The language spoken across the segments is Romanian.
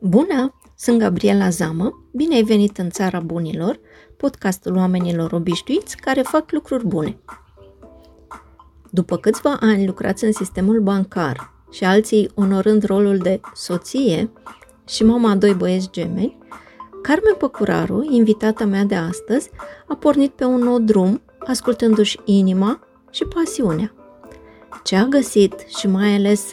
Bună! Sunt Gabriela Zamă. Bine ai venit în Țara Bunilor, podcastul oamenilor obișnuiți care fac lucruri bune. După câțiva ani lucrați în sistemul bancar și alții onorând rolul de soție și mama a doi băieți gemeni, Carmen Păcuraru, invitata mea de astăzi, a pornit pe un nou drum, ascultându-și inima și pasiunea. Ce a găsit și mai ales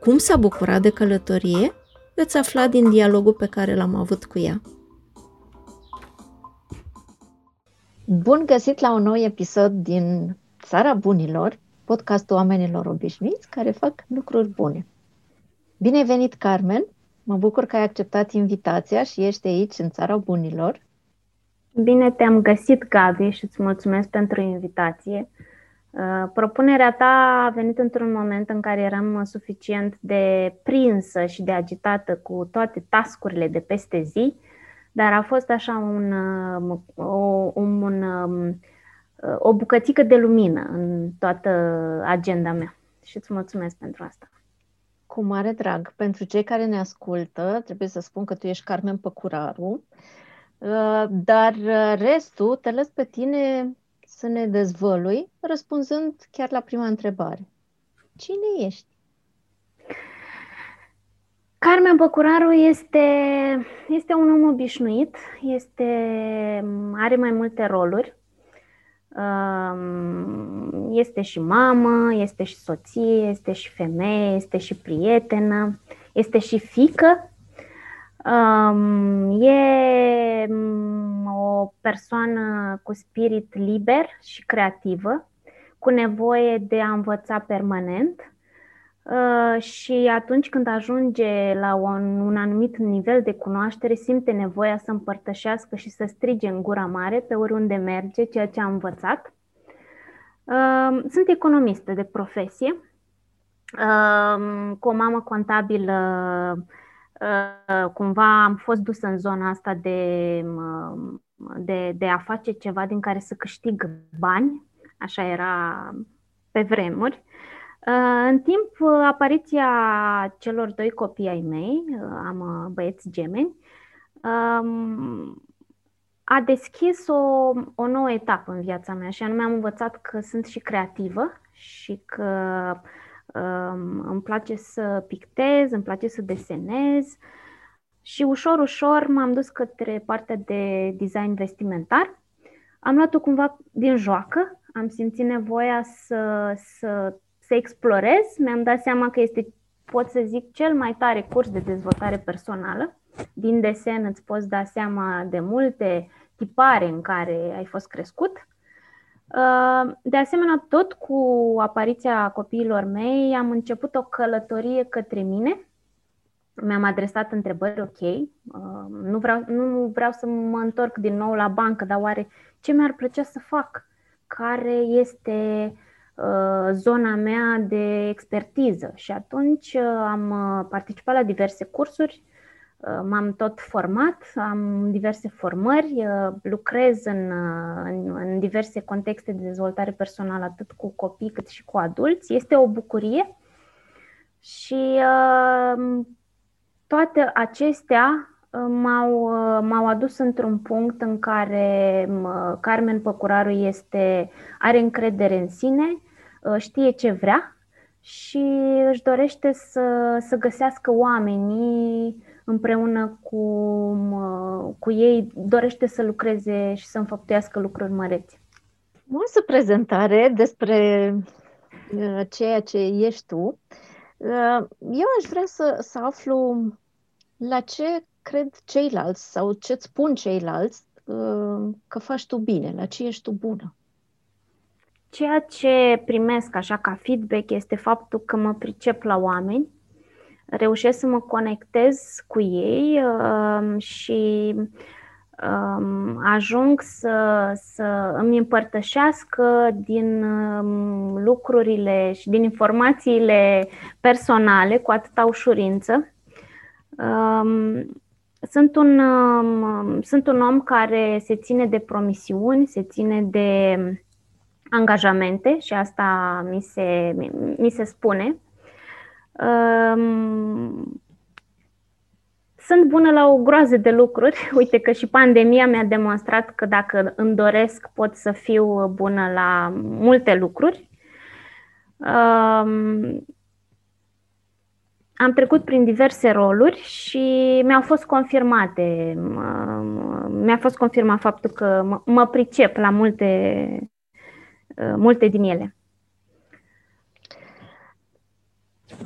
cum s-a bucurat de călătorie, veți afla din dialogul pe care l-am avut cu ea. Bun găsit la un nou episod din Țara Bunilor, podcastul oamenilor obișnuiți care fac lucruri bune. Bine ai venit, Carmen! Mă bucur că ai acceptat invitația și ești aici, în Țara Bunilor. Bine te-am găsit, Gabi, și îți mulțumesc pentru invitație. Uh, propunerea ta a venit într-un moment în care eram suficient de prinsă și de agitată cu toate tascurile de peste zi, dar a fost așa un, uh, o, un, un, um, o bucățică de lumină în toată agenda mea. Și îți mulțumesc pentru asta. Cu mare drag. Pentru cei care ne ascultă, trebuie să spun că tu ești Carmen Păcuraru, uh, dar restul te lăs pe tine să ne dezvălui, răspunzând chiar la prima întrebare. Cine ești? Carmen Băcuraru este, este un om obișnuit, este, are mai multe roluri. Um, este și mamă, este și soție, este și femeie, este și prietenă, este și fică Um, e mm, o persoană cu spirit liber și creativă, cu nevoie de a învăța permanent uh, și atunci când ajunge la un, un anumit nivel de cunoaștere, simte nevoia să împărtășească și să strige în gura mare pe oriunde merge ceea ce a învățat. Uh, sunt economistă de profesie, uh, cu o mamă contabilă Uh, cumva am fost dus în zona asta de, um, de, de a face ceva din care să câștig bani, așa era pe vremuri. Uh, în timp, apariția celor doi copii ai mei, uh, am băieți gemeni, um, a deschis o, o nouă etapă în viața mea și anume am învățat că sunt și creativă și că îmi place să pictez, îmi place să desenez și ușor, ușor m-am dus către partea de design vestimentar. Am luat-o cumva din joacă, am simțit nevoia să, să, să explorez, mi-am dat seama că este, pot să zic, cel mai tare curs de dezvoltare personală. Din desen îți poți da seama de multe tipare în care ai fost crescut Uh, de asemenea, tot cu apariția copiilor mei, am început o călătorie către mine. Mi-am adresat întrebări, ok, uh, nu vreau, nu vreau să mă întorc din nou la bancă, dar oare ce mi-ar plăcea să fac? Care este uh, zona mea de expertiză? Și atunci am participat la diverse cursuri Uh, m-am tot format, am diverse formări, uh, lucrez în, uh, în, în diverse contexte de dezvoltare personală, atât cu copii cât și cu adulți. Este o bucurie și toate acestea m-au, m-au adus într-un punct în care Carmen Păcuraru este, are încredere în sine, știe ce vrea și își dorește să, să găsească oamenii împreună cu, cu ei dorește să lucreze și să înfăptuiască lucruri măreți. Multă prezentare despre uh, ceea ce ești tu. Uh, eu aș vrea să, să aflu la ce cred ceilalți sau ce îți spun ceilalți uh, că faci tu bine, la ce ești tu bună. Ceea ce primesc așa ca feedback este faptul că mă pricep la oameni, reușesc să mă conectez cu ei uh, și uh, ajung să, să îmi împărtășească din uh, lucrurile și din informațiile personale cu atâta ușurință. Uh, sunt un, uh, sunt un om care se ține de promisiuni, se ține de angajamente și asta mi se, mi se spune sunt bună la o groază de lucruri. Uite că și pandemia mi-a demonstrat că dacă îmi doresc pot să fiu bună la multe lucruri. Um, am trecut prin diverse roluri și mi-au fost confirmate, mi-a fost confirmat faptul că mă, mă pricep la multe, multe din ele.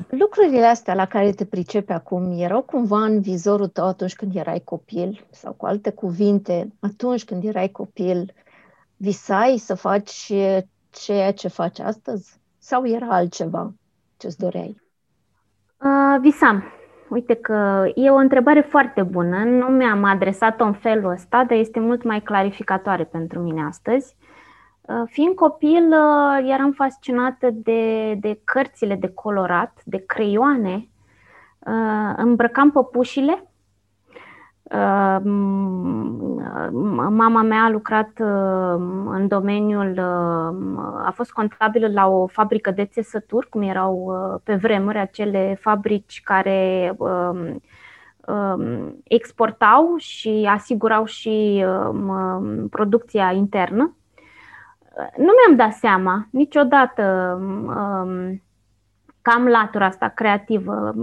Lucrurile astea la care te pricepi acum erau cumva în vizorul tău atunci când erai copil? Sau cu alte cuvinte, atunci când erai copil, visai să faci ceea ce faci astăzi? Sau era altceva ce-ți doreai? Uh, visam. Uite că e o întrebare foarte bună. Nu mi-am adresat-o în felul ăsta, dar este mult mai clarificatoare pentru mine astăzi. Uh, fiind copil, uh, eram fascinată de, de cărțile de colorat, de creioane. Uh, îmbrăcam păpușile Uh, mama mea a lucrat uh, în domeniul, uh, a fost contabilă la o fabrică de țesături, cum erau pe vremuri acele fabrici care um, um, exportau și asigurau și um, producția internă. Nu mi-am dat seama niciodată cam latura asta creativă.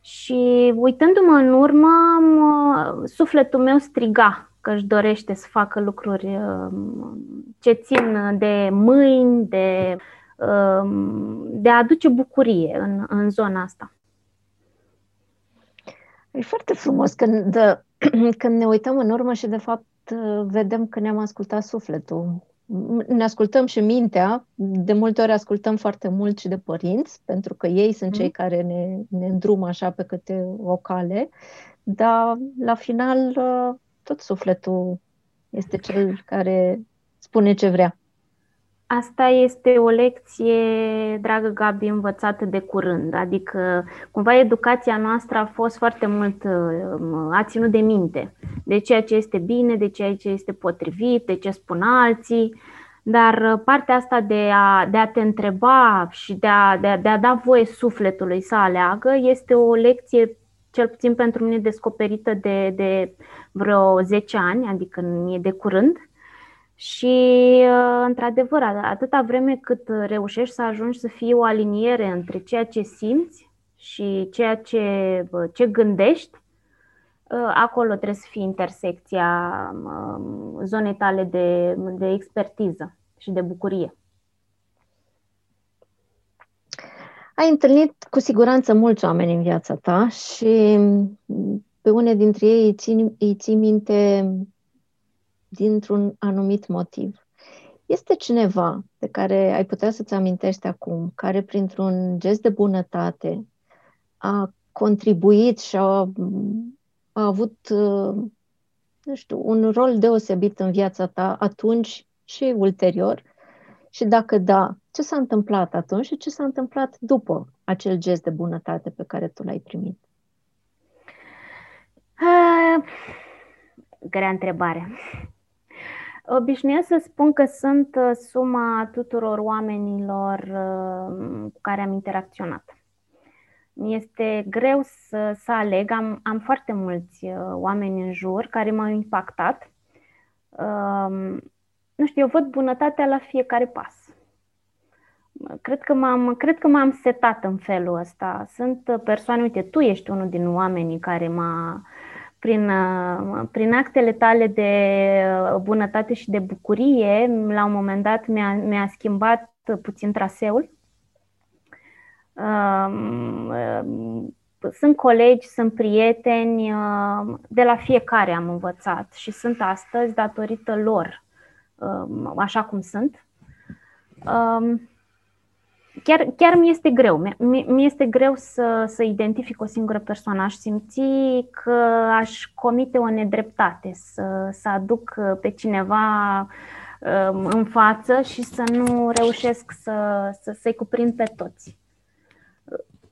Și uitându-mă în urmă, mă, sufletul meu striga că își dorește să facă lucruri um, ce țin de mâini, de, um, de a aduce bucurie în, în zona asta. E foarte frumos când, când ne uităm în urmă și, de fapt, vedem că ne-am ascultat sufletul ne ascultăm și mintea, de multe ori ascultăm foarte mult și de părinți, pentru că ei sunt cei mm. care ne, ne îndrumă așa pe câte o cale, dar la final ă, tot sufletul este cel care spune ce vrea. Asta este o lecție, dragă Gabi, învățată de curând. Adică, cumva, educația noastră a fost foarte mult, a ținut de minte de ceea ce este bine, de ceea ce este potrivit, de ce spun alții. Dar partea asta de a, de a te întreba și de a, de, a, de a da voie sufletului să aleagă este o lecție, cel puțin pentru mine, descoperită de, de vreo 10 ani, adică e de curând și, uh, într-adevăr, atâta vreme cât reușești să ajungi să fie o aliniere între ceea ce simți și ceea ce, ce gândești, uh, acolo trebuie să fie intersecția um, zonei tale de, de expertiză și de bucurie. Ai întâlnit cu siguranță mulți oameni în viața ta și pe une dintre ei îi ții, îi ții minte dintr-un anumit motiv. Este cineva de care ai putea să-ți amintești acum, care printr-un gest de bunătate a contribuit și a, a avut, nu știu, un rol deosebit în viața ta atunci și ulterior? Și dacă da, ce s-a întâmplat atunci și ce s-a întâmplat după acel gest de bunătate pe care tu l-ai primit? Uh, grea întrebare. Obișnuiesc să spun că sunt uh, suma tuturor oamenilor uh, cu care am interacționat. Este greu să, să aleg, am, am foarte mulți uh, oameni în jur care m-au impactat. Um, nu știu, eu văd bunătatea la fiecare pas. Cred că, m-am, cred că m-am setat în felul ăsta. Sunt persoane, uite, tu ești unul din oamenii care m-a, prin, uh, prin actele tale de uh, bunătate și de bucurie, la un moment dat mi-a, mi-a schimbat puțin traseul. Um, uh, sunt colegi, sunt prieteni, de la fiecare am învățat și sunt astăzi datorită lor, um, așa cum sunt. Um, chiar, chiar mi este greu. Mi, mi este greu să, să identific o singură persoană. Aș simți că aș comite o nedreptate, să, să aduc pe cineva um, în față și să nu reușesc să, să, să-i cuprind pe toți.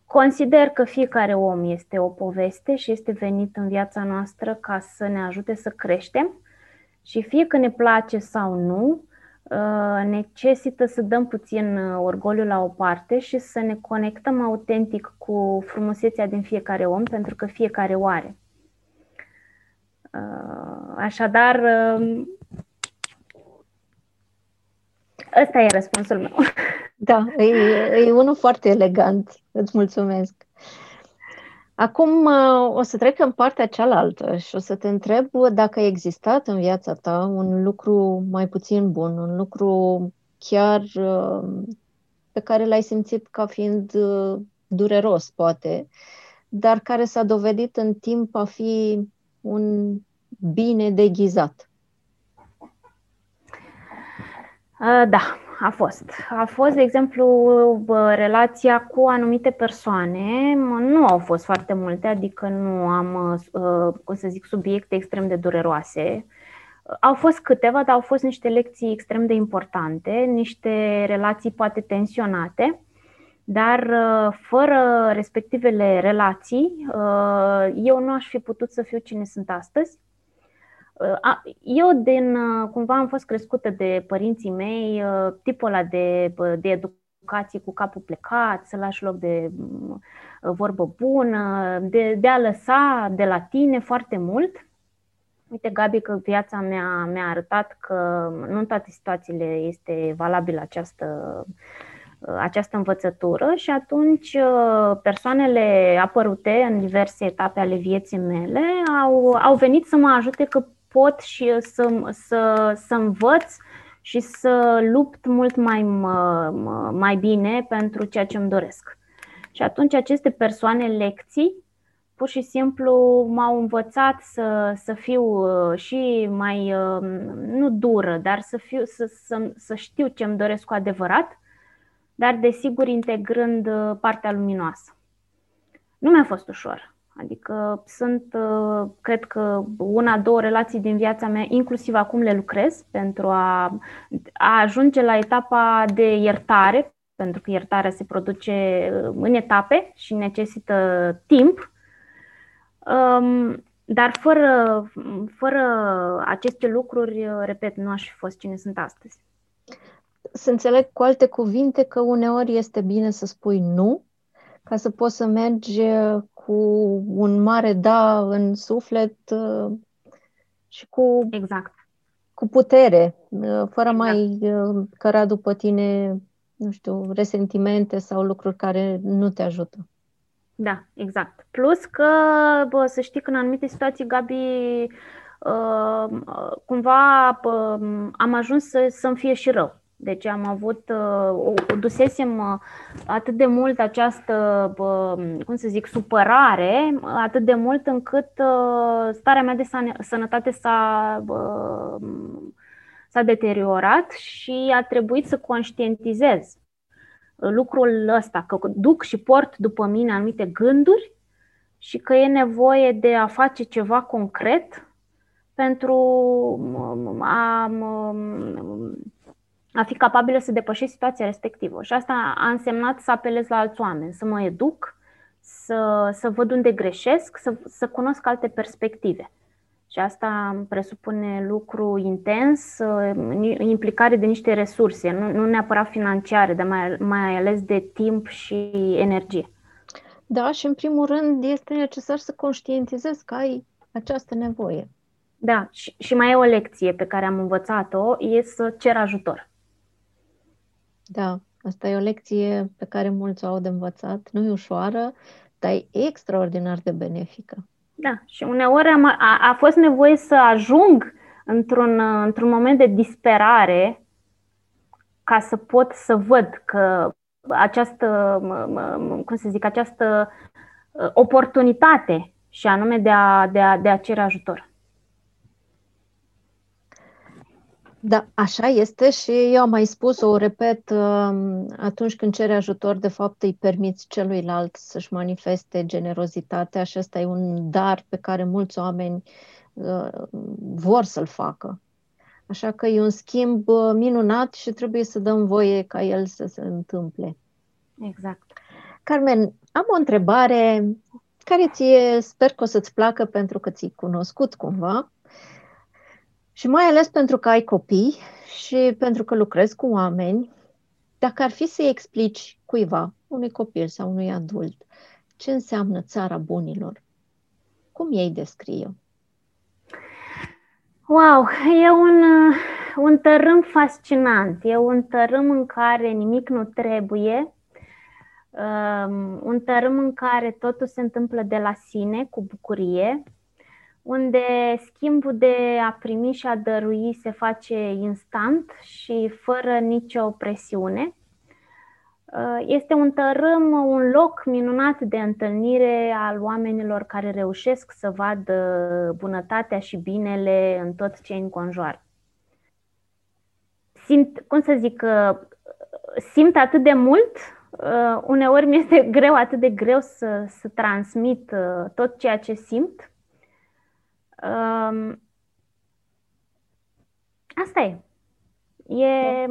Consider că fiecare om este o poveste și este venit în viața noastră ca să ne ajute să creștem și fie că ne place sau nu, Uh, necesită să dăm puțin uh, orgoliu la o parte și să ne conectăm autentic cu frumusețea din fiecare om, pentru că fiecare o are. Uh, așadar, uh, ăsta e răspunsul meu. Da, e, e unul foarte elegant. Îți mulțumesc. Acum uh, o să trec în partea cealaltă și o să te întreb dacă a existat în viața ta un lucru mai puțin bun, un lucru chiar pe care l-ai simțit ca fiind dureros, poate, dar care s-a dovedit în timp a fi un bine deghizat. Da, a fost. A fost, de exemplu, relația cu anumite persoane. Nu au fost foarte multe, adică nu am, o să zic, subiecte extrem de dureroase. Au fost câteva, dar au fost niște lecții extrem de importante, niște relații poate tensionate dar uh, fără respectivele relații, uh, eu nu aș fi putut să fiu cine sunt astăzi. Uh, eu, din, cumva, am fost crescută de părinții mei, tipul ăla de, de educație cu capul plecat, să lași loc de vorbă bună, de, de a lăsa de la tine foarte mult. Uite, Gabi, că viața mea mi-a arătat că nu în toate situațiile este valabilă această uh, Uh, această învățătură și atunci uh, persoanele apărute în diverse etape ale vieții mele au, au venit să mă ajute că pot și să, să, să învăț și să lupt mult mai, mai bine pentru ceea ce îmi doresc. Și atunci aceste persoane lecții pur și simplu m-au învățat să, să fiu uh, și mai, nu dură, dar să, fiu, să, să, să știu ce îmi doresc cu adevărat dar desigur integrând uh, partea luminoasă. Nu mi-a fost ușor. Adică sunt, uh, cred că, una, două relații din viața mea, inclusiv acum le lucrez pentru a, a ajunge la etapa de iertare, pentru că iertarea se produce uh, în etape și necesită timp. Um, dar fără, fără aceste lucruri, repet, nu aș fi fost cine sunt astăzi să înțeleg cu alte cuvinte că uneori este bine să spui nu, ca să poți să mergi uh, cu un mare da în suflet uh, și cu, exact. cu putere, uh, fără exact. mai căra după tine, nu știu, resentimente sau lucruri care nu te ajută. Da, exact. Plus că, bă, să știi că în anumite situații, Gabi, uh, cumva uh, am ajuns să, să-mi fie și rău. Deci am avut, uh, dusesem uh, atât de mult această, uh, cum să zic, supărare, atât de mult încât uh, starea mea de sănătate s-a, uh, s-a deteriorat și a trebuit să conștientizez lucrul ăsta, că duc și port după mine anumite gânduri și că e nevoie de a face ceva concret pentru a a fi capabilă să depășesc situația respectivă. Și asta a însemnat să apelez la alți oameni, să mă educ, să, să văd unde greșesc, să, să cunosc alte perspective. Și asta presupune lucru intens, implicare de niște resurse, nu, nu neapărat financiare, dar mai, mai ales de timp și energie. Da, și în primul rând este necesar să conștientizezi că ai această nevoie. Da, și, și mai e o lecție pe care am învățat-o, e să cer ajutor. Da, asta e o lecție pe care mulți o au de învățat. Nu e ușoară, dar e extraordinar de benefică. Da, și uneori am, a, a fost nevoie să ajung într-un, într-un moment de disperare ca să pot să văd că această, cum să zic, această ă, oportunitate și anume de a, de a, de a cere ajutor. Da, așa este și eu am mai spus, o repet, um, atunci când cere ajutor, de fapt îi permiți celuilalt să-și manifeste generozitatea și ăsta e un dar pe care mulți oameni uh, vor să-l facă. Așa că e un schimb uh, minunat și trebuie să dăm voie ca el să se întâmple. Exact. Carmen, am o întrebare care ție sper că o să-ți placă pentru că ți-ai cunoscut cumva. Și mai ales pentru că ai copii și pentru că lucrezi cu oameni, dacă ar fi să-i explici cuiva, unui copil sau unui adult, ce înseamnă țara bunilor, cum ei descrie? Wow, e un, un tărâm fascinant. E un tărâm în care nimic nu trebuie, um, un tărâm în care totul se întâmplă de la sine, cu bucurie, unde schimbul de a primi și a dărui se face instant și fără nicio presiune. Uh, este un tărâm, un loc minunat de întâlnire al oamenilor care reușesc să vadă bunătatea și binele în tot ce îi înconjoară. Simt, cum să zic, uh, simt atât de mult, uh, uneori mi este greu, atât de greu să, să transmit tot ceea ce simt. Um, asta e. E,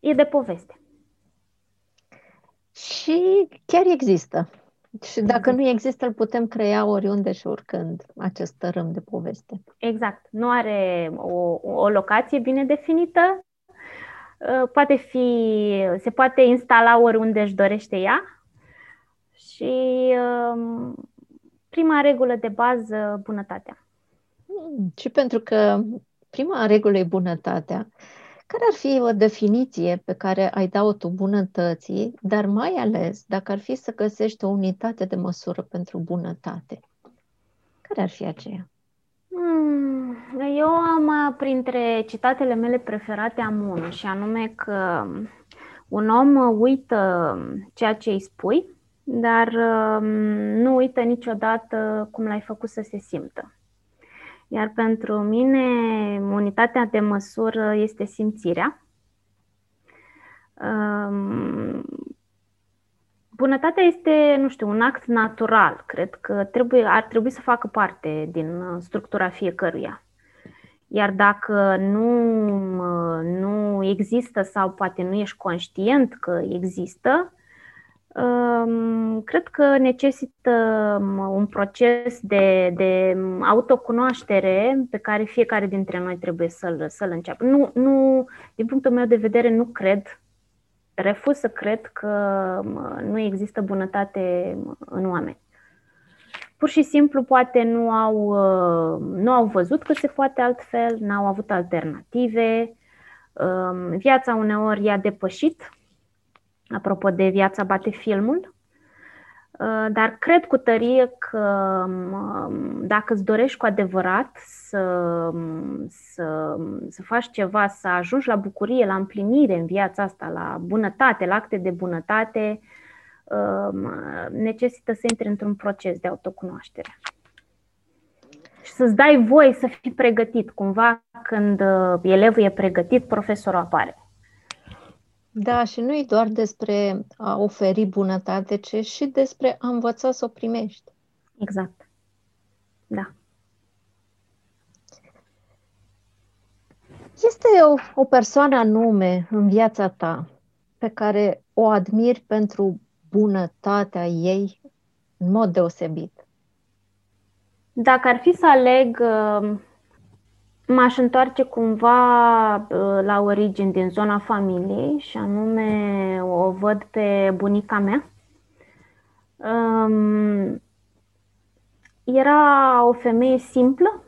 e de poveste. Și chiar există. Și dacă mhm. nu există, îl putem crea oriunde și oricând, acest tărâm de poveste. Exact. Nu are o, o locație bine definită. Uh, poate fi, se poate instala oriunde își dorește ea. Și um, prima regulă de bază, bunătatea. Hmm, și pentru că prima regulă e bunătatea, care ar fi o definiție pe care ai da-o tu bunătății, dar mai ales dacă ar fi să găsești o unitate de măsură pentru bunătate? Care ar fi aceea? Hmm, eu am, printre citatele mele preferate, am unul și anume că un om uită ceea ce îi spui, dar um, nu uită niciodată cum l-ai făcut să se simtă. Iar pentru mine, unitatea de măsură este simțirea. Bunătatea este, nu știu, un act natural. Cred că trebuie, ar trebui să facă parte din structura fiecăruia. Iar dacă nu, nu există sau poate nu ești conștient că există, Cred că necesită un proces de, de autocunoaștere pe care fiecare dintre noi trebuie să-l, să-l înceapă. Nu, nu, din punctul meu de vedere, nu cred, refuz să cred că nu există bunătate în oameni. Pur și simplu, poate nu au, nu au văzut că se poate altfel, n-au avut alternative. Viața uneori i-a depășit apropo de viața bate filmul. Uh, dar cred cu tărie că um, dacă îți dorești cu adevărat să, um, să, să faci ceva, să ajungi la bucurie, la împlinire în viața asta, la bunătate, la acte de bunătate, um, necesită să intri într-un proces de autocunoaștere. Și să-ți dai voie să fii pregătit. Cumva, când uh, elevul e pregătit, profesorul apare. Da, și nu e doar despre a oferi bunătate, ci și despre a învăța să o primești. Exact. Da. Este o, o persoană anume în viața ta pe care o admiri pentru bunătatea ei în mod deosebit? Dacă ar fi să aleg uh, M-aș întoarce cumva uh, la origini din zona familiei și anume o văd pe bunica mea. Um, era o femeie simplă.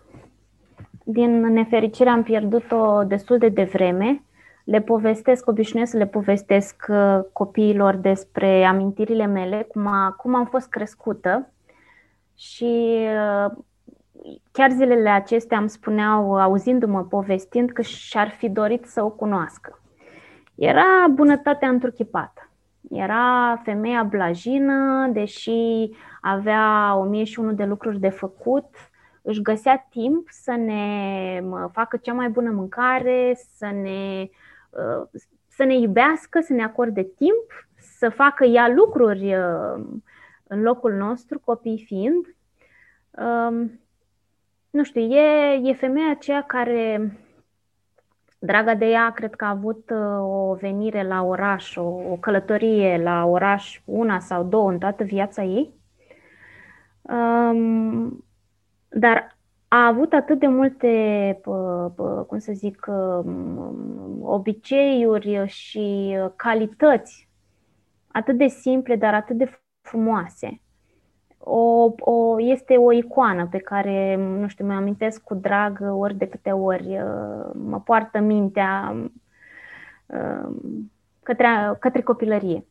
Din nefericire am pierdut-o destul de devreme. Le povestesc, obișnuiesc să le povestesc uh, copiilor despre amintirile mele, cum, a, cum am fost crescută și uh, chiar zilele acestea îmi spuneau, auzindu-mă povestind, că și-ar fi dorit să o cunoască. Era bunătatea întruchipată. Era femeia blajină, deși avea o mie și unul de lucruri de făcut, își găsea timp să ne facă cea mai bună mâncare, să ne, uh, să ne iubească, să ne acorde timp, să facă ea lucruri uh, în locul nostru, copii fiind. Um, nu știu, e, e femeia aceea care, draga de ea, cred că a avut uh, o venire la oraș, o, o călătorie la oraș, una sau două în toată viața ei. Um, dar a avut atât de multe, cum să zic, um, obiceiuri și calități atât de simple, dar atât de frumoase o, o, este o icoană pe care, nu știu, mi-o amintesc cu drag ori de câte ori uh, mă poartă mintea uh, către, către copilărie.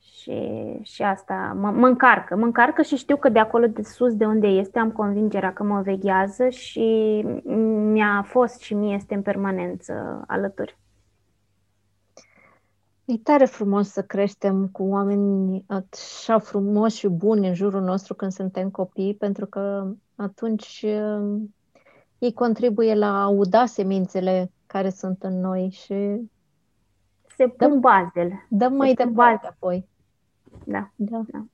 Și, și asta mă, mă încarcă. Mă încarcă și știu că de acolo de sus, de unde este, am convingerea că mă veghează și mi-a fost și mie este în permanență alături. E tare frumos să creștem cu oameni așa frumoși și buni în jurul nostru când suntem copii, pentru că atunci uh, ei contribuie la a uda semințele care sunt în noi și se pun dăm, bazele. Dăm mai departe apoi. Da. da. da.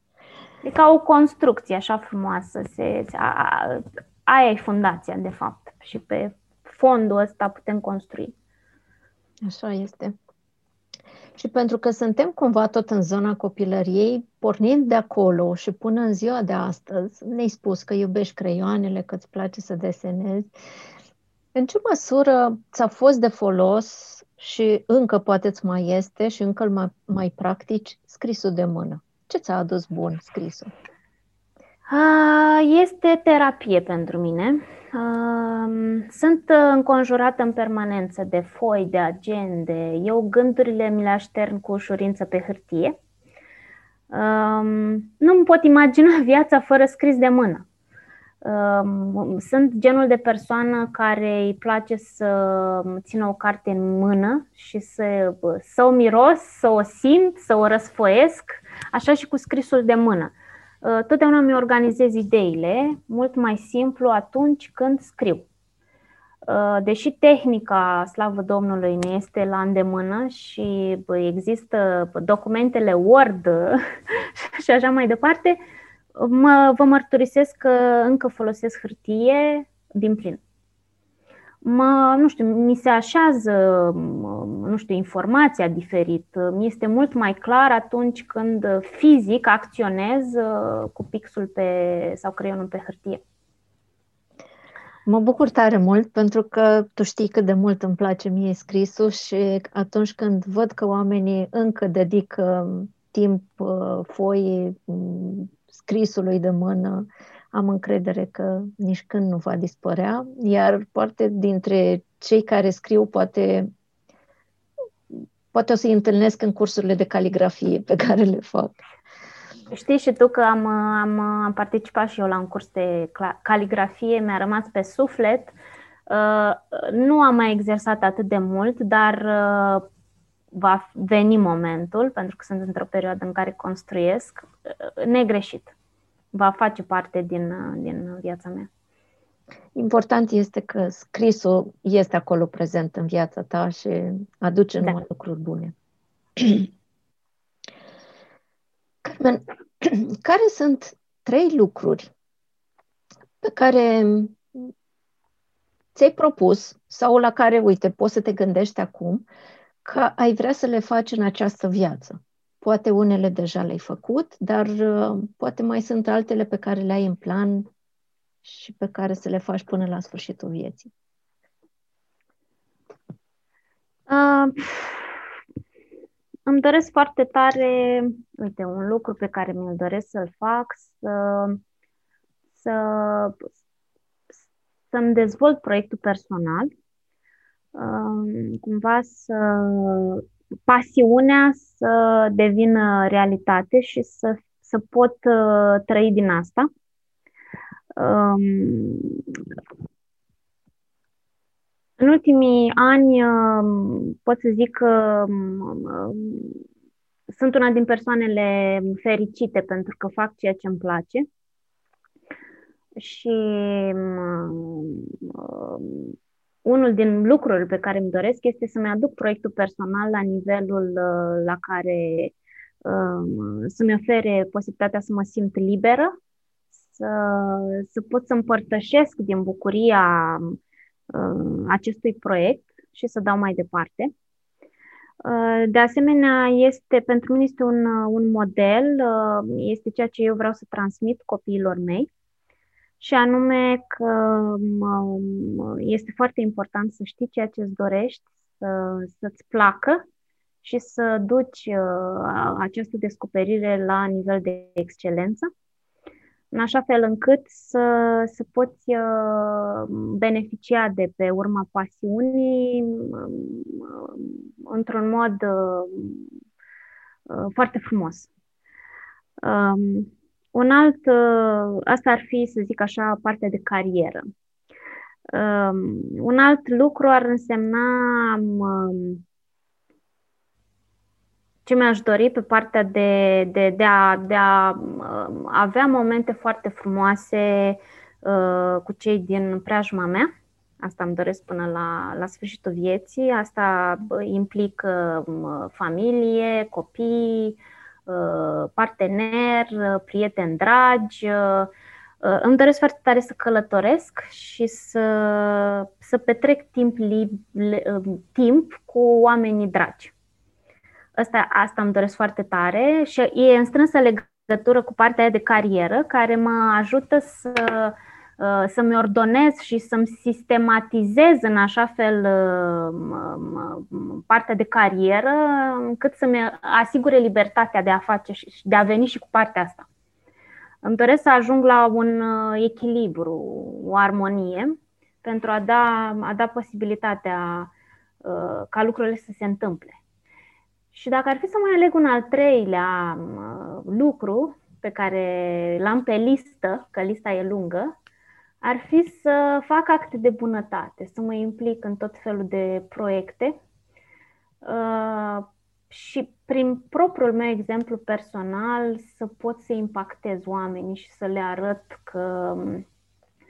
E ca o construcție așa frumoasă. Se, se, a, a, aia e fundația, de fapt. Și pe fondul ăsta putem construi. Așa este. Și pentru că suntem cumva tot în zona copilăriei, pornind de acolo și până în ziua de astăzi, ne-ai spus că iubești creioanele, că îți place să desenezi, în ce măsură ți-a fost de folos și încă poate îți mai este și încă îl mai, mai practici scrisul de mână? Ce ți-a adus bun scrisul? Este terapie pentru mine. Sunt înconjurată în permanență de foi, de agende. Eu gândurile mi le aștern cu ușurință pe hârtie. Nu îmi pot imagina viața fără scris de mână. Sunt genul de persoană care îi place să țină o carte în mână și să, să o miros, să o simt, să o răsfoiesc, așa și cu scrisul de mână. Uh, totdeauna mi organizez ideile mult mai simplu atunci când scriu. Uh, deși tehnica, slavă Domnului, ne este la îndemână și există documentele Word și așa mai departe, mă, vă mărturisesc că încă folosesc hârtie din plin mă, nu știu, mi se așează, nu știu, informația diferit. Mi este mult mai clar atunci când fizic acționez uh, cu pixul pe, sau creionul pe hârtie. Mă bucur tare mult pentru că tu știi cât de mult îmi place mie scrisul și atunci când văd că oamenii încă dedică timp uh, foii mm, scrisului de mână, am încredere că nici când nu va dispărea, iar parte dintre cei care scriu poate, poate o să-i întâlnesc în cursurile de caligrafie pe care le fac. Știi și tu că am, am, am participat și eu la un curs de caligrafie, mi-a rămas pe suflet. Uh, nu am mai exersat atât de mult, dar uh, va veni momentul, pentru că sunt într-o perioadă în care construiesc, uh, negreșit va face parte din, din viața mea. Important este că scrisul este acolo prezent în viața ta și aduce numai da. lucruri bune. Carmen, care sunt trei lucruri pe care ți-ai propus sau la care, uite, poți să te gândești acum că ai vrea să le faci în această viață? Poate unele deja le-ai făcut, dar uh, poate mai sunt altele pe care le ai în plan și pe care să le faci până la sfârșitul vieții. Uh, îmi doresc foarte tare, uite, un lucru pe care mi-l doresc să-l fac, să, să, să-mi dezvolt proiectul personal, uh, cumva să pasiunea să devină realitate și să, să pot uh, trăi din asta. Um, în ultimii ani um, pot să zic că um, sunt una din persoanele fericite pentru că fac ceea ce îmi place și unul din lucrurile pe care îmi doresc este să-mi aduc proiectul personal la nivelul uh, la care um, să-mi ofere posibilitatea să mă simt liberă, să, să pot să împărtășesc din bucuria uh, acestui proiect și să dau mai departe. Uh, de asemenea, este pentru mine este un, un model, este ceea ce eu vreau să transmit copiilor mei și anume că este foarte important să știi ceea ce îți dorești, să, să-ți placă și să duci uh, această descoperire la nivel de excelență. în așa fel încât să, să poți beneficia de pe urma pasiunii într-un mod foarte frumos. Um, un alt, uh, asta ar fi, să zic așa, partea de carieră. Um, un alt lucru ar însemna um, ce mi-aș dori pe partea de, de, de, a, de a um, avea momente foarte frumoase uh, cu cei din preajma mea. Asta îmi doresc până la, la sfârșitul vieții. Asta implică um, familie, copii, Uh, partener, uh, prieteni dragi. Uh, îmi doresc foarte tare să călătoresc și să, să petrec timp, li, timp cu oamenii dragi. Asta, asta îmi doresc foarte tare și e în strânsă legătură cu partea aia de carieră care mă ajută să Uh, să-mi ordonez și să-mi sistematizez în așa fel uh, partea de carieră, încât să-mi asigure libertatea de a face și de a veni și cu partea asta. Îmi doresc să ajung la un uh, echilibru, o armonie, pentru a da, a da posibilitatea ca lucrurile să se întâmple. Și dacă ar fi să mai aleg un al treilea lucru pe care l-am pe listă, că lista e lungă, ar fi să fac acte de bunătate, să mă implic în tot felul de proiecte uh, și prin propriul meu exemplu personal să pot să impactez oamenii și să le arăt că um,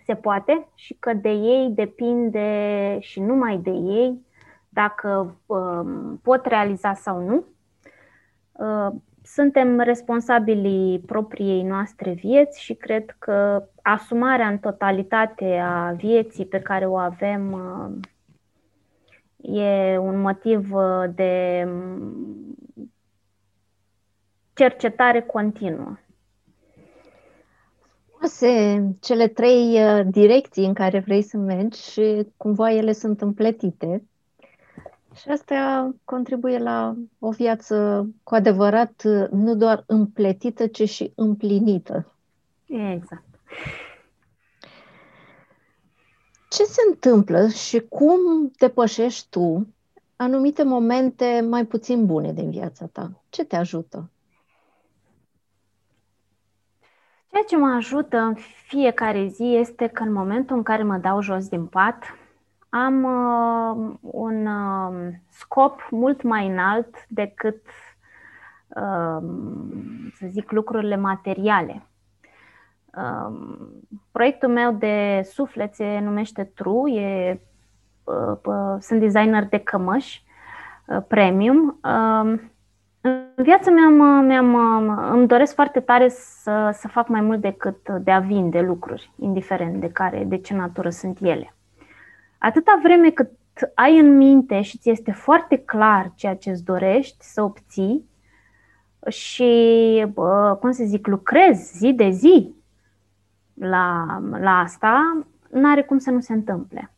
se poate și că de ei depinde și numai de ei dacă um, pot realiza sau nu. Uh, suntem responsabili propriei noastre vieți și cred că asumarea în totalitate a vieții pe care o avem uh, e un motiv uh, de mm, cercetare continuă. Se, cele trei uh, direcții în care vrei să mergi și cumva ele sunt împletite și asta contribuie la o viață cu adevărat nu doar împletită, ci și împlinită. Exact. Ce se întâmplă și cum depășești tu anumite momente mai puțin bune din viața ta? Ce te ajută? Ceea ce mă ajută în fiecare zi este că în momentul în care mă dau jos din pat, am uh, un uh, scop mult mai înalt decât, uh, să zic, lucrurile materiale. Uh, proiectul meu de suflet se numește True, e, uh, uh, sunt designer de cămăși uh, premium. Uh, în viața mea mă, mi-am, îmi doresc foarte tare să, să fac mai mult decât de a vinde lucruri, indiferent de care, de ce natură sunt ele. Atâta vreme cât ai în minte și ți este foarte clar ceea ce îți dorești să obții și, cum să zic, lucrezi zi de zi la, la asta, n-are cum să nu se întâmple.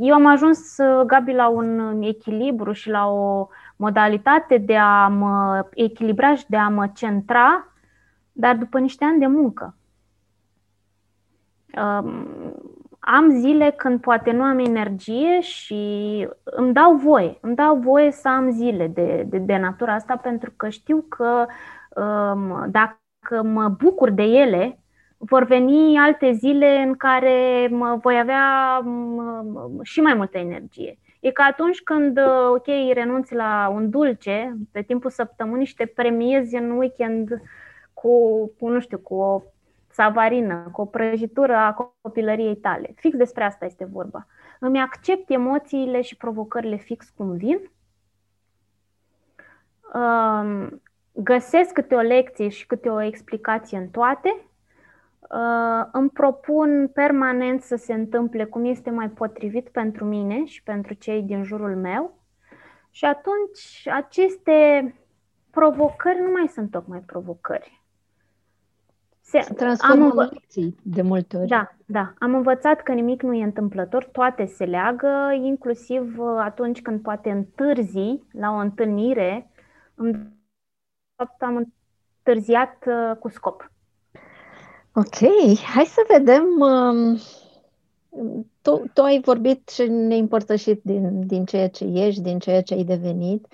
Eu am ajuns, Gabi, la un echilibru și la o modalitate de a mă echilibra și de a mă centra, dar după niște ani de muncă am zile când poate nu am energie și îmi dau voie, îmi dau voie să am zile de, de, de natura asta pentru că știu că um, dacă mă bucur de ele, vor veni alte zile în care mă voi avea um, și mai multă energie. E ca atunci când, ok, renunți la un dulce pe timpul săptămânii și te premiezi în weekend cu, cu nu știu, cu o savarină, cu o prăjitură a copilăriei tale. Fix despre asta este vorba. Îmi accept emoțiile și provocările fix cum vin, găsesc câte o lecție și câte o explicație în toate, îmi propun permanent să se întâmple cum este mai potrivit pentru mine și pentru cei din jurul meu și atunci aceste provocări nu mai sunt tocmai provocări. Se, se transformă am învă- lecții de multe ori. Da, da. Am învățat că nimic nu e întâmplător, toate se leagă, inclusiv uh, atunci când poate întârzi la o întâlnire. În fapt, am întârziat uh, cu scop. Ok, hai să vedem. Um, tu, tu ai vorbit și ne-ai împărtășit din, din ceea ce ești, din ceea ce ai devenit,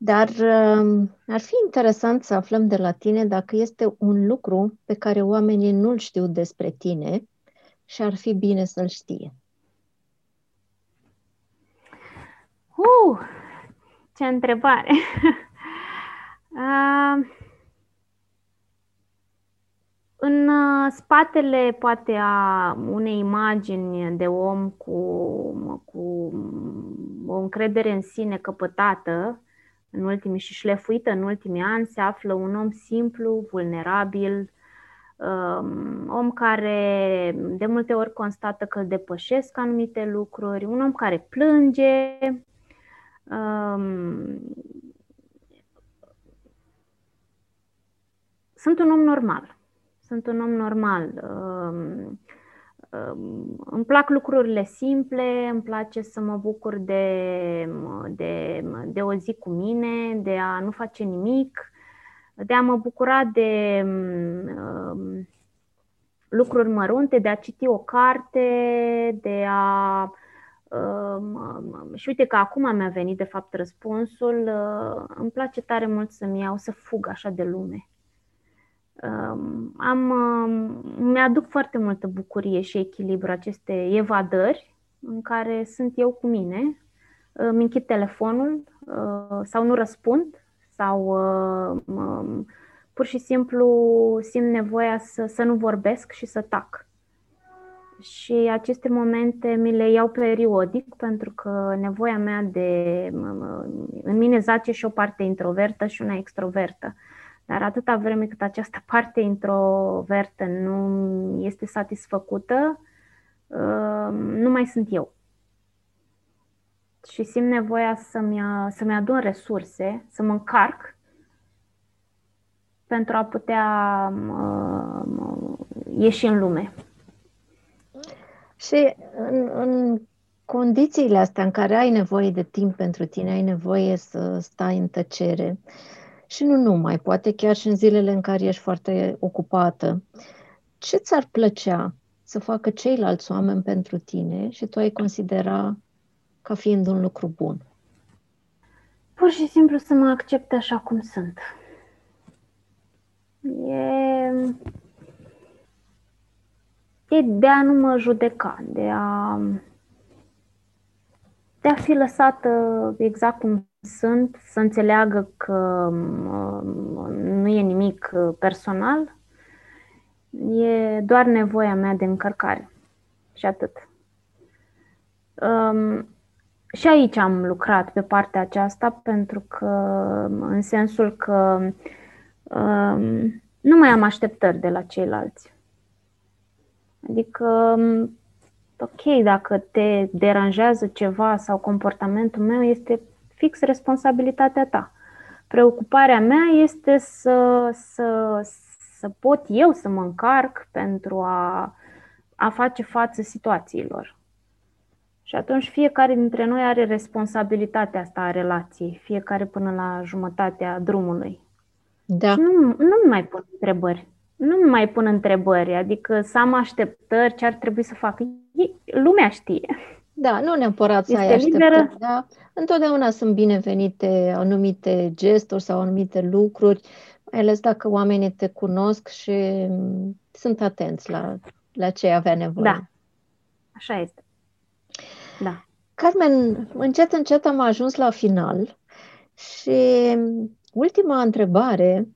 dar um, ar fi interesant să aflăm de la tine dacă este un lucru pe care oamenii nu-l știu despre tine și ar fi bine să-l știe. Uh, ce întrebare! uh, în uh, spatele, poate, a unei imagini de om cu, cu o încredere în sine căpătată în ultimii și șlefuită în ultimii ani, se află un om simplu, vulnerabil, um, om care de multe ori constată că îl depășesc anumite lucruri, un om care plânge, um, sunt un om normal sunt un om normal. Um, um, îmi plac lucrurile simple, îmi place să mă bucur de, de, de o zi cu mine, de a nu face nimic, de a mă bucura de um, lucruri mărunte, de a citi o carte, de a. Um, și uite că acum mi-a venit de fapt răspunsul. Uh, îmi place tare mult să-mi iau, să fug așa de lume am, mi-aduc foarte multă bucurie și echilibru aceste evadări în care sunt eu cu mine, îmi închid telefonul uh, sau nu răspund sau uh, pur și simplu simt nevoia să, să nu vorbesc și să tac. Și aceste momente mi le iau periodic pentru că nevoia mea de. În mine zace și o parte introvertă și una extrovertă. Dar atâta vreme cât această parte introvertă nu este satisfăcută, uh, nu mai sunt eu. Și simt nevoia să-mi, să-mi adun resurse, să mă încarc pentru a putea uh, ieși în lume. Și în, în condițiile astea în care ai nevoie de timp pentru tine, ai nevoie să stai în tăcere, uh, și nu numai, poate chiar și în zilele în care ești foarte ocupată. Ce ți-ar plăcea să facă ceilalți oameni pentru tine și tu ai considera ca fiind un lucru bun? Pur și simplu să mă accepte așa cum sunt. E, e de a nu mă judeca, de a, de a fi lăsată exact cum sunt, să înțeleagă că um, nu e nimic uh, personal, e doar nevoia mea de încărcare. Și atât. Um, și aici am lucrat pe partea aceasta pentru că, în sensul că um, nu mai am așteptări de la ceilalți. Adică, um, ok, dacă te deranjează ceva sau comportamentul meu, este fix responsabilitatea ta. Preocuparea mea este să, să, să pot eu să mă încarc pentru a, a face față situațiilor. Și atunci fiecare dintre noi are responsabilitatea asta a relației, fiecare până la jumătatea drumului. Da. Și nu, nu mai pun întrebări. Nu mai pun întrebări, adică să am așteptări, ce ar trebui să fac. Lumea știe. Da, nu neapărat să ai așteptări, da? Întotdeauna sunt binevenite anumite gesturi sau anumite lucruri, mai ales dacă oamenii te cunosc și mm, sunt atenți la, la ce avea nevoie. Da, așa este. Da. Carmen, încet, încet am ajuns la final și ultima întrebare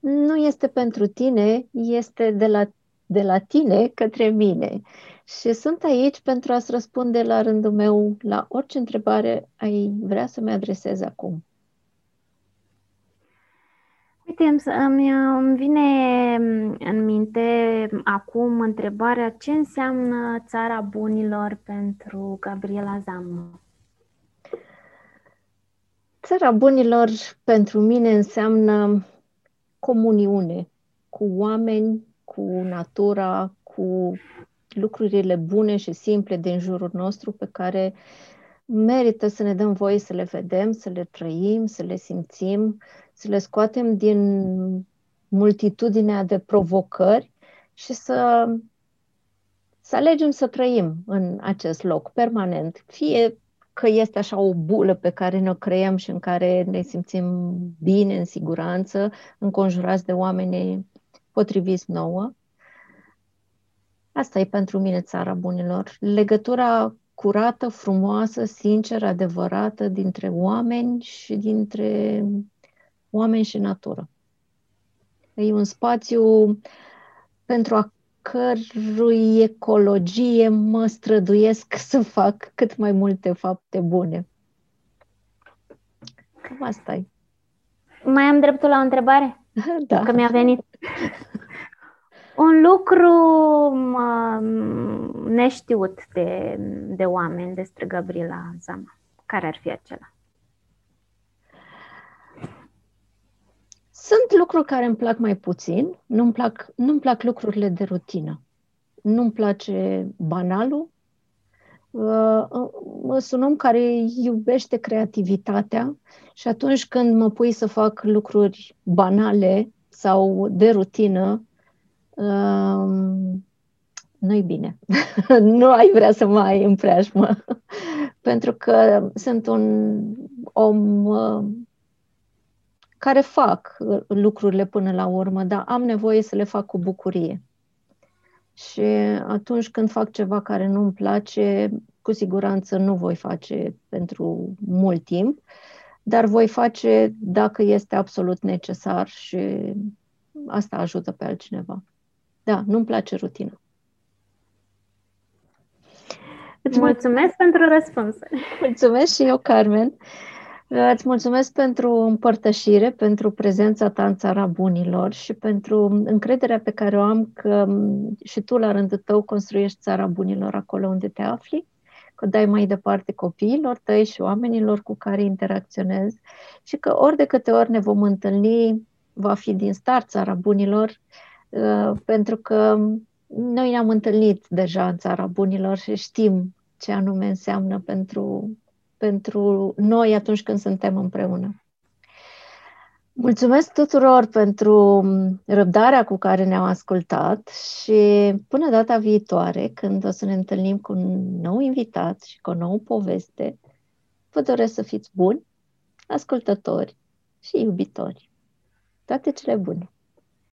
nu este pentru tine, este de la, de la tine către mine. Și sunt aici pentru a-ți răspunde la rândul meu la orice întrebare ai vrea să-mi adresezi acum. Uite, îmi, îmi vine în minte acum întrebarea ce înseamnă țara bunilor pentru Gabriela Zamă? Țara bunilor pentru mine înseamnă comuniune cu oameni, cu natura, cu lucrurile bune și simple din jurul nostru pe care merită să ne dăm voie să le vedem, să le trăim, să le simțim, să le scoatem din multitudinea de provocări și să, să alegem să trăim în acest loc permanent. Fie că este așa o bulă pe care ne-o creăm și în care ne simțim bine, în siguranță, înconjurați de oameni potriviți nouă. Asta e pentru mine țara bunilor. Legătura curată, frumoasă, sinceră, adevărată dintre oameni și dintre oameni și natură. E un spațiu pentru a cărui ecologie mă străduiesc să fac cât mai multe fapte bune. Cam asta e. Mai am dreptul la o întrebare? Da. Că mi-a venit. Un lucru neștiut de, de oameni despre Gabriela Zama. Care ar fi acela? Sunt lucruri care îmi plac mai puțin. Nu-mi plac, nu-mi plac lucrurile de rutină. Nu-mi place banalul. Uh, uh, sunt un om care iubește creativitatea și atunci când mă pui să fac lucruri banale sau de rutină, nu-i bine. nu ai vrea să mai ai în preajmă. Pentru că sunt un om uh, care fac lucrurile până la urmă, dar am nevoie să le fac cu bucurie. Și atunci când fac ceva care nu-mi place, cu siguranță nu voi face pentru mult timp, dar voi face dacă este absolut necesar și asta ajută pe altcineva. Da, nu-mi place rutina. Îți mulțumesc pentru răspuns. Mulțumesc și eu, Carmen. Îți mulțumesc pentru împărtășire, pentru prezența ta în țara bunilor și pentru încrederea pe care o am că și tu, la rândul tău, construiești țara bunilor acolo unde te afli, că dai mai departe copiilor tăi și oamenilor cu care interacționezi și că ori de câte ori ne vom întâlni, va fi din start țara bunilor Uh, pentru că noi ne-am întâlnit deja în țara bunilor și știm ce anume înseamnă pentru, pentru noi atunci când suntem împreună. Mulțumesc tuturor pentru răbdarea cu care ne-au ascultat și până data viitoare, când o să ne întâlnim cu un nou invitat și cu o nouă poveste, vă doresc să fiți buni, ascultători și iubitori. Toate cele bune!